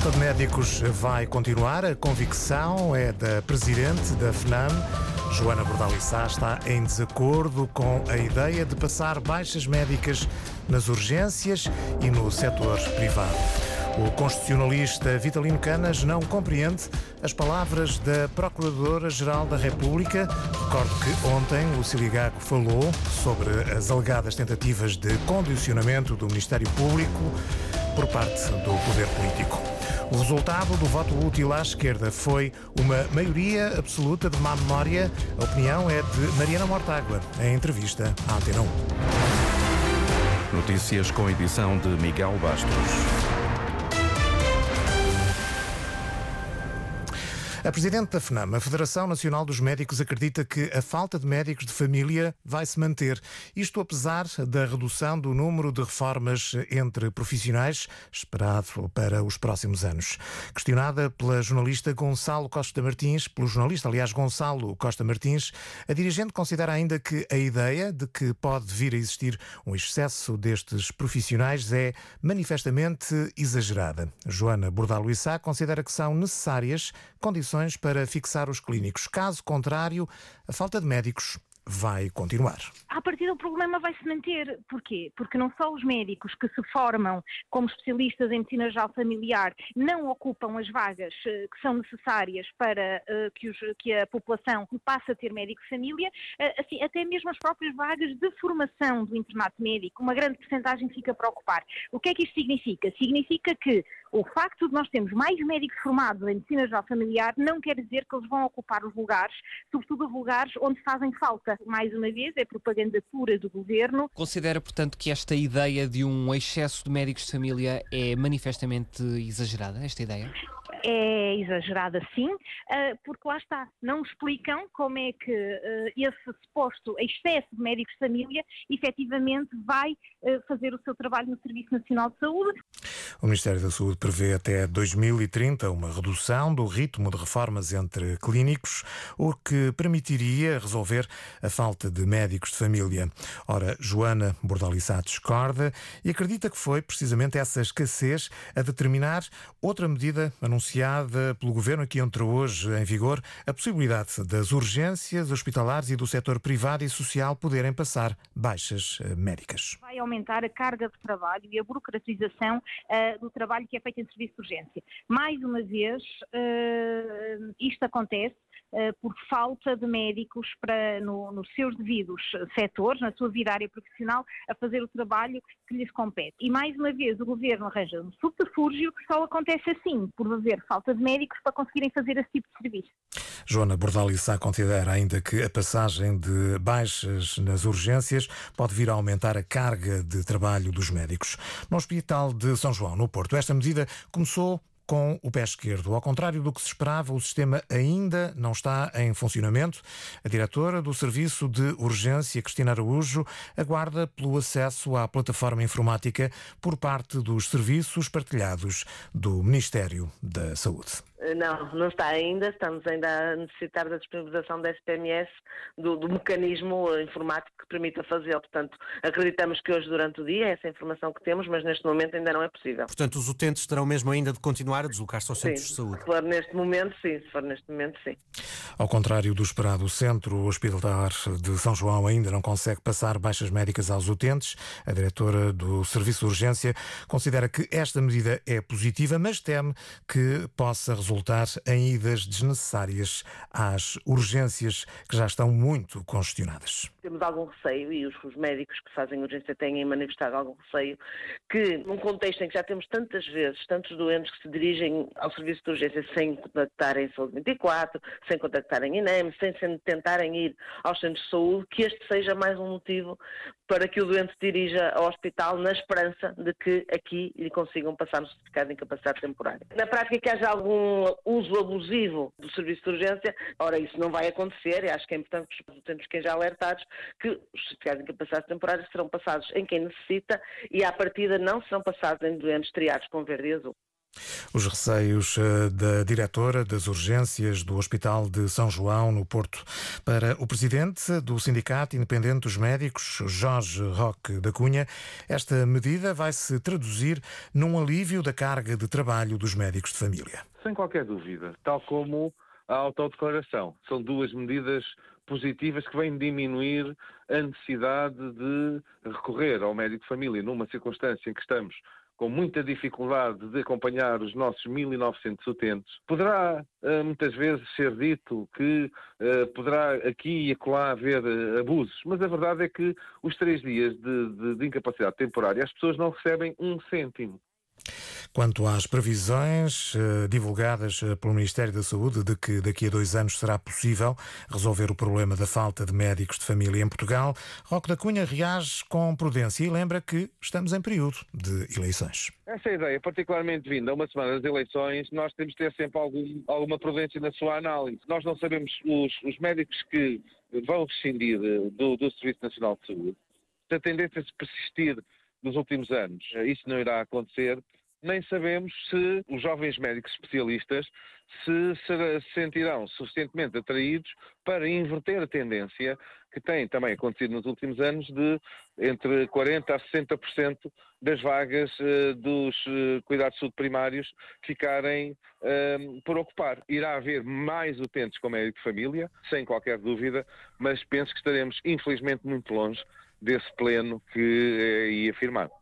falta de médicos vai continuar. A convicção é da presidente da FNAM, Joana Bordalissá, está em desacordo com a ideia de passar baixas médicas nas urgências e no setor privado. O constitucionalista Vitalino Canas não compreende as palavras da Procuradora-Geral da República. Recordo que ontem Lucília Gago falou sobre as alegadas tentativas de condicionamento do Ministério Público por parte do poder político. O resultado do voto útil à esquerda foi uma maioria absoluta de má memória. A opinião é de Mariana Mortágua, em entrevista à Antena 1. Notícias com edição de Miguel Bastos. A Presidente da FNAM, a Federação Nacional dos Médicos, acredita que a falta de médicos de família vai se manter. Isto apesar da redução do número de reformas entre profissionais esperado para os próximos anos. Questionada pela jornalista Gonçalo Costa Martins, pelo jornalista, aliás, Gonçalo Costa Martins, a dirigente considera ainda que a ideia de que pode vir a existir um excesso destes profissionais é manifestamente exagerada. Joana Bordalo-Issá considera que são necessárias condições para fixar os clínicos. Caso contrário, a falta de médicos vai continuar. A partir do problema vai se manter. Porquê? Porque não só os médicos que se formam como especialistas em medicina geral familiar não ocupam as vagas eh, que são necessárias para uh, que, os, que, a população passe a ter médico de família, uh, assim, até mesmo as próprias vagas de formação do internato médico, uma grande porcentagem fica para ocupar. O que é que isto significa? Significa que o facto de nós termos mais médicos formados em medicina geral familiar não quer dizer que eles vão ocupar os lugares, sobretudo os lugares onde fazem falta. Mais uma vez, é propaganda pura do governo. Considera, portanto, que esta ideia de um excesso de médicos de família é manifestamente exagerada, esta ideia? é exagerada sim, ah, porque lá está, não explicam como é que ah, esse suposto excesso de médicos de família efetivamente vai ah, fazer o seu trabalho no Serviço Nacional de Saúde. O Ministério da Saúde prevê até 2030 uma redução do ritmo de reformas entre clínicos, o que permitiria resolver a falta de médicos de família. Ora, Joana Bordalissá discorda e acredita que foi precisamente essa escassez a determinar outra medida anunciada pelo Governo, que entra hoje em vigor, a possibilidade das urgências hospitalares e do setor privado e social poderem passar baixas eh, médicas. Vai aumentar a carga de trabalho e a burocratização uh, do trabalho que é feito em serviço de urgência. Mais uma vez, uh, isto acontece por falta de médicos para, no, nos seus devidos setores, na sua vida área profissional, a fazer o trabalho que lhes compete. E mais uma vez o Governo arranja um subterfúgio que só acontece assim, por haver falta de médicos para conseguirem fazer esse tipo de serviço. Joana Bordalissá considera ainda que a passagem de baixas nas urgências pode vir a aumentar a carga de trabalho dos médicos. No Hospital de São João, no Porto, esta medida começou com o pé esquerdo. Ao contrário do que se esperava, o sistema ainda não está em funcionamento. A diretora do Serviço de Urgência, Cristina Araújo, aguarda pelo acesso à plataforma informática por parte dos serviços partilhados do Ministério da Saúde. Eh, não, não está ainda. Estamos ainda a necessitar da disponibilização da SPMS, do, do mecanismo informático que permita fazê-lo. Portanto, acreditamos que hoje, durante o dia, é essa informação que temos, mas neste momento ainda não é possível. Portanto, os utentes terão mesmo ainda de continuar a deslocar-se aos centros sim, de saúde? Se for neste momento, sim. Se for neste momento, sim. Ao contrário do esperado, o Centro Hospitalar de São João ainda não consegue passar baixas médicas aos utentes. A diretora do Serviço de Urgência considera que esta medida é positiva, mas teme que possa resultar resultar em idas desnecessárias às urgências que já estão muito congestionadas. Temos algum receio, e os, os médicos que fazem urgência têm manifestado algum receio, que num contexto em que já temos tantas vezes, tantos doentes que se dirigem ao serviço de urgência sem contactarem Saúde 24, sem contactarem INEM, sem, tentarem ir aos centros de saúde, que este seja mais um motivo para que o doente se dirija ao hospital na esperança de que aqui lhe consigam passar no certificado de incapacidade temporária. Na prática que haja algum uso abusivo do serviço de urgência, ora isso não vai acontecer e acho que é importante que os utentes fiquem já alertados que os certificados de incapacidade temporária serão passados em quem necessita e à partida não serão passados em doentes triados com verde e azul. Os receios eh, da diretora das urgências do Hospital de São João, no Porto. Para o presidente do Sindicato Independente dos Médicos, Jorge Roque da Cunha, esta medida vai se traduzir num alívio da carga de trabalho dos médicos de família. Sem qualquer dúvida, tal como a autodeclaração. São duas medidas positivas que vêm diminuir a necessidade de recorrer ao médico de família numa circunstância em que estamos com muita dificuldade de acompanhar os nossos 1.900 utentes. Poderá eh, muitas vezes ser dito que uh, poderá aqui e acolá haver uh, abusos, mas a verdade é que os três dias de, de, de incapacidade temporária as pessoas não recebem um cêntimo. Quanto às previsões eh, divulgadas eh, pelo Ministério da Saúde de que daqui a dois anos será possível resolver o problema da falta de médicos de família em Portugal, Roque da Cunha reage com prudência e lembra que estamos em período de eleições. Essa ideia, particularmente vinda a uma semana das eleições, nós temos de ter sempre algum, alguma prudência na sua análise. Nós não sabemos os, os médicos que vão rescindir eh, do, do Serviço Nacional de Saúde. A tendência de persistir nos últimos anos. Isso não irá acontecer nem sabemos se os jovens médicos especialistas se, se sentirão suficientemente atraídos para inverter a tendência que tem também acontecido nos últimos anos de entre 40% a 60% das vagas uh, dos uh, cuidados de saúde primários ficarem uh, por ocupar. Irá haver mais utentes com médico de família, sem qualquer dúvida, mas penso que estaremos infelizmente muito longe desse pleno que é aí afirmado.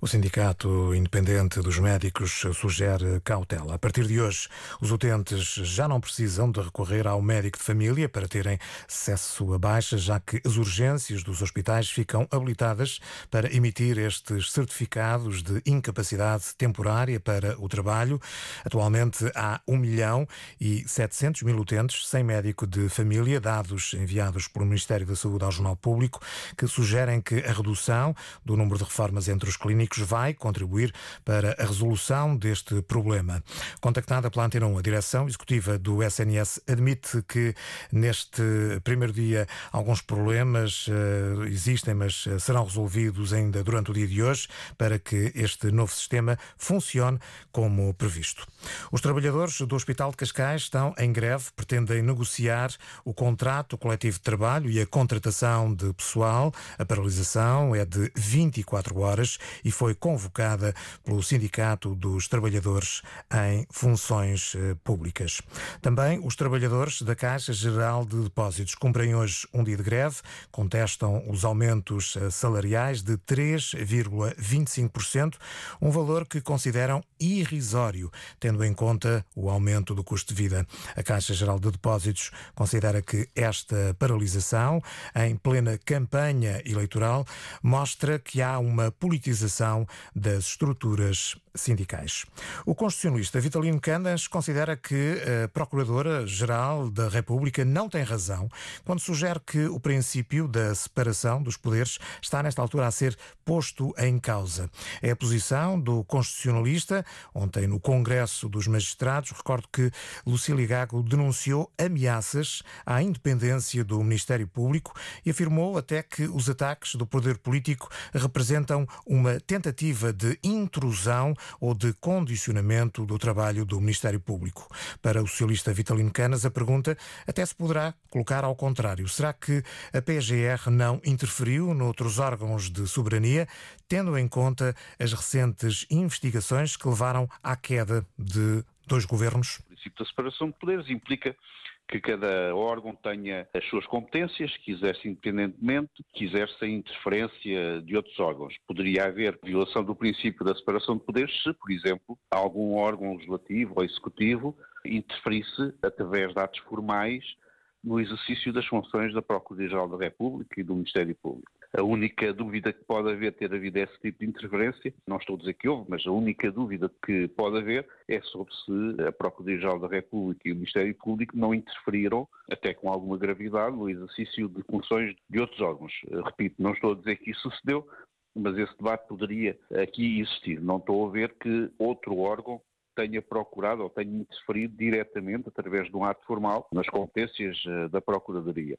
O Sindicato Independente dos Médicos sugere cautela. A partir de hoje, os utentes já não precisam de recorrer ao médico de família para terem acesso a baixa, já que as urgências dos hospitais ficam habilitadas para emitir estes certificados de incapacidade temporária para o trabalho. Atualmente há 1 milhão e 700 mil utentes sem médico de família, dados enviados pelo Ministério da Saúde ao Jornal Público, que sugerem que a redução do número de reformas entre os clínicos vai contribuir para a resolução deste problema. Contactada pela Antena 1, a direção executiva do SNS admite que neste primeiro dia alguns problemas uh, existem, mas eh, serão resolvidos ainda durante o dia de hoje para que este novo sistema funcione como previsto. Os trabalhadores do Hospital de Cascais estão em greve, pretendem negociar o contrato coletivo de trabalho e a contratação de pessoal. A paralisação é de 24 horas e foi convocada pelo Sindicato dos Trabalhadores em Funções eh, Públicas. Também os trabalhadores da Caixa Geral de Depósitos cumprem hoje um dia de greve, contestam os aumentos eh, salariais de 3,25%, um valor que consideram irrisório, tendo em conta o aumento do custo de vida. A Caixa Geral de Depósitos considera que esta paralisação, em plena campanha eleitoral, mostra que há uma politização das estruturas sindicais. O constitucionalista Vitalino Candas considera que a Procuradora-Geral da República não tem razão quando sugere que o princípio da separação dos poderes está, nesta altura, a ser posto em causa. É a posição do constitucionalista. Ontem, no Congresso dos Magistrados, recordo que Lucília Gago denunciou ameaças à independência do Ministério Público e afirmou até que os ataques do poder político representam uma tentativa de intrusão ou de condicionamento do trabalho do Ministério Público. Para o socialista Vitalino Canas, a pergunta até se poderá colocar ao contrário. Será que a PGR não interferiu noutros órgãos de soberania, tendo em conta as recentes investigações que levaram à queda de dois governos? O princípio da separação de poderes implica que cada órgão tenha as suas competências, que exerce independentemente, que exerce a interferência de outros órgãos. Poderia haver violação do princípio da separação de poderes se, por exemplo, algum órgão legislativo ou executivo interferisse através de atos formais no exercício das funções da Procuradoria-Geral da República e do Ministério Público. A única dúvida que pode haver ter havido esse tipo de interferência, não estou a dizer que houve, mas a única dúvida que pode haver é sobre se a Procuradoria-Geral da República e o Ministério Público não interferiram, até com alguma gravidade, no exercício de funções de outros órgãos. Repito, não estou a dizer que isso sucedeu, mas esse debate poderia aqui existir. Não estou a ver que outro órgão tenha procurado ou tenha interferido diretamente, através de um ato formal, nas competências eh, da Procuradoria.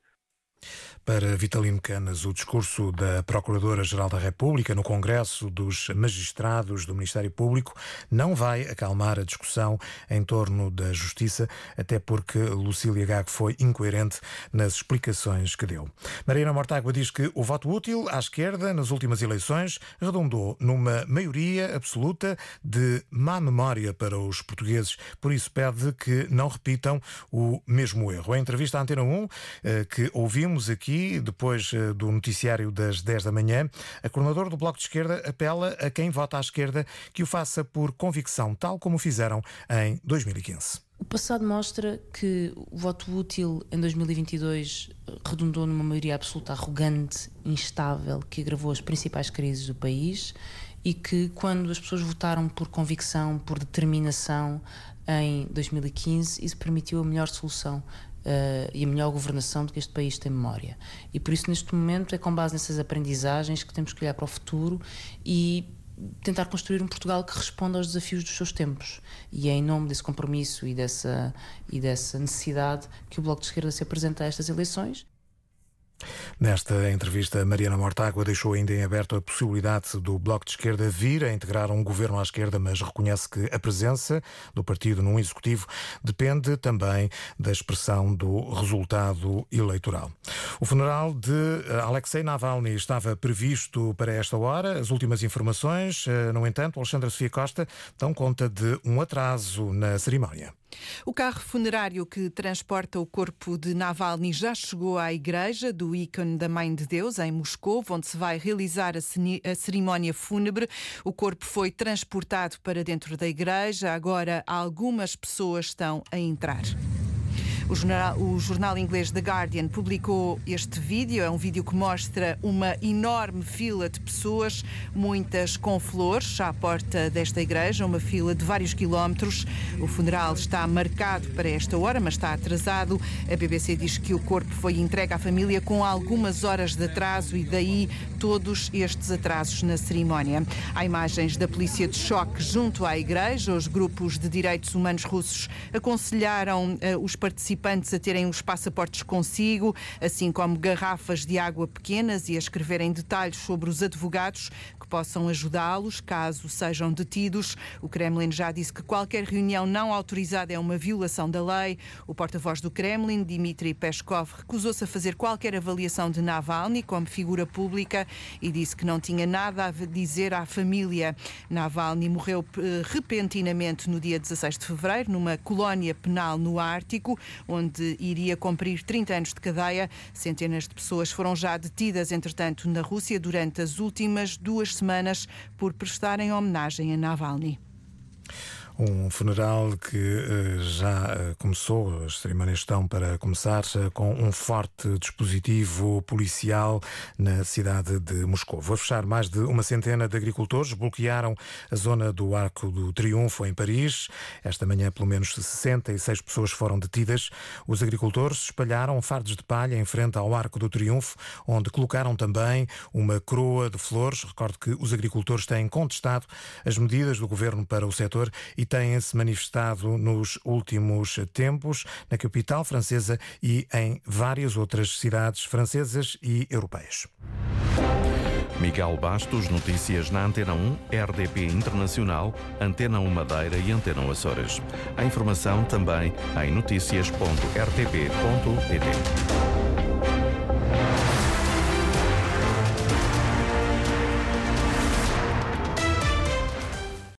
Para Vitalino Canas, o discurso da Procuradora-Geral da República no Congresso dos Magistrados do Ministério Público não vai acalmar a discussão em torno da justiça, até porque Lucília Gago foi incoerente nas explicações que deu. Mariana Mortágua diz que o voto útil à esquerda nas últimas eleições redundou numa maioria absoluta de má memória para os portugueses. Por isso pede que não repitam o mesmo erro. Em entrevista à Antena 1, eh, que ouvimos aqui depois eh, do noticiário das 10 da manhã, a coordenadora do Bloco de Esquerda apela a quem vota à esquerda que o faça por convicção, tal como fizeram em 2015. O passado mostra que o voto útil em 2022 redundou numa maioria absoluta arrogante, instável, que agravou as principais crises do país e que, quando as pessoas votaram por convicção, por determinação em 2015, isso permitiu a melhor solução uh, e a melhor governação de que este país tem memória. E por isso, neste momento, é com base nessas aprendizagens que temos que olhar para o futuro e tentar construir um Portugal que responda aos desafios dos seus tempos. E é em nome desse compromisso e dessa, e dessa necessidade que o Bloco de Esquerda se apresenta a estas eleições. Nesta entrevista, Mariana Mortágua deixou ainda em aberto a possibilidade do Bloco de Esquerda vir a integrar um governo à esquerda, mas reconhece que a presença do partido num executivo depende também da expressão do resultado eleitoral. O funeral de eh, Alexei Navalny estava previsto para esta hora. As últimas informações, eh, no entanto, Alexandra Sofia Costa dão conta de um atraso na cerimónia. O carro funerário que transporta o corpo de Navalny já chegou à igreja do ícone da Mãe de Deus, em Moscou, onde se vai realizar a cerimónia fúnebre. O corpo foi transportado para dentro da igreja. Agora, algumas pessoas estão a entrar. O jornal, o jornal inglês The Guardian publicou este vídeo. É um vídeo que mostra uma enorme fila de pessoas, muitas com flores, à porta desta igreja, uma fila de vários quilómetros. O funeral está marcado para esta hora, mas está atrasado. A BBC diz que o corpo foi entregue à família com algumas horas de atraso e daí todos estes atrasos na cerimónia. Há imagens da polícia de choque junto à igreja. Os grupos de direitos humanos russos aconselharam uh, os participantes participantes a terem os passaportes consigo, assim como garrafas de água pequenas e a escreverem detalhes sobre os advogados que possam ajudá-los caso sejam detidos. O Kremlin já disse que qualquer reunião não autorizada é uma violação da lei. O porta-voz do Kremlin, Dmitry Peskov, recusou-se a fazer qualquer avaliação de Navalny como figura pública e disse que não tinha nada a dizer à família. Navalny morreu eh, repentinamente no dia 16 de fevereiro numa colónia penal no Ártico onde iria cumprir 30 anos de cadeia. Centenas de pessoas foram já detidas, entretanto, na Rússia durante as últimas duas semanas por prestarem homenagem a Navalny. Um funeral que uh, já uh, começou, as cerimónias estão para começar, uh, com um forte dispositivo policial na cidade de Moscou. Vou fechar mais de uma centena de agricultores bloquearam a zona do Arco do Triunfo em Paris. Esta manhã, pelo menos 66 pessoas foram detidas. Os agricultores espalharam fardos de palha em frente ao Arco do Triunfo, onde colocaram também uma coroa de flores. Recordo que os agricultores têm contestado as medidas do governo para o setor e têm-se manifestado nos últimos tempos na capital francesa e em várias outras cidades francesas e europeias. Miguel Bastos, notícias na Antena 1, RDP Internacional, Antena 1 Madeira e Antena 1 Açores. A informação também em notícias.rtp.pt.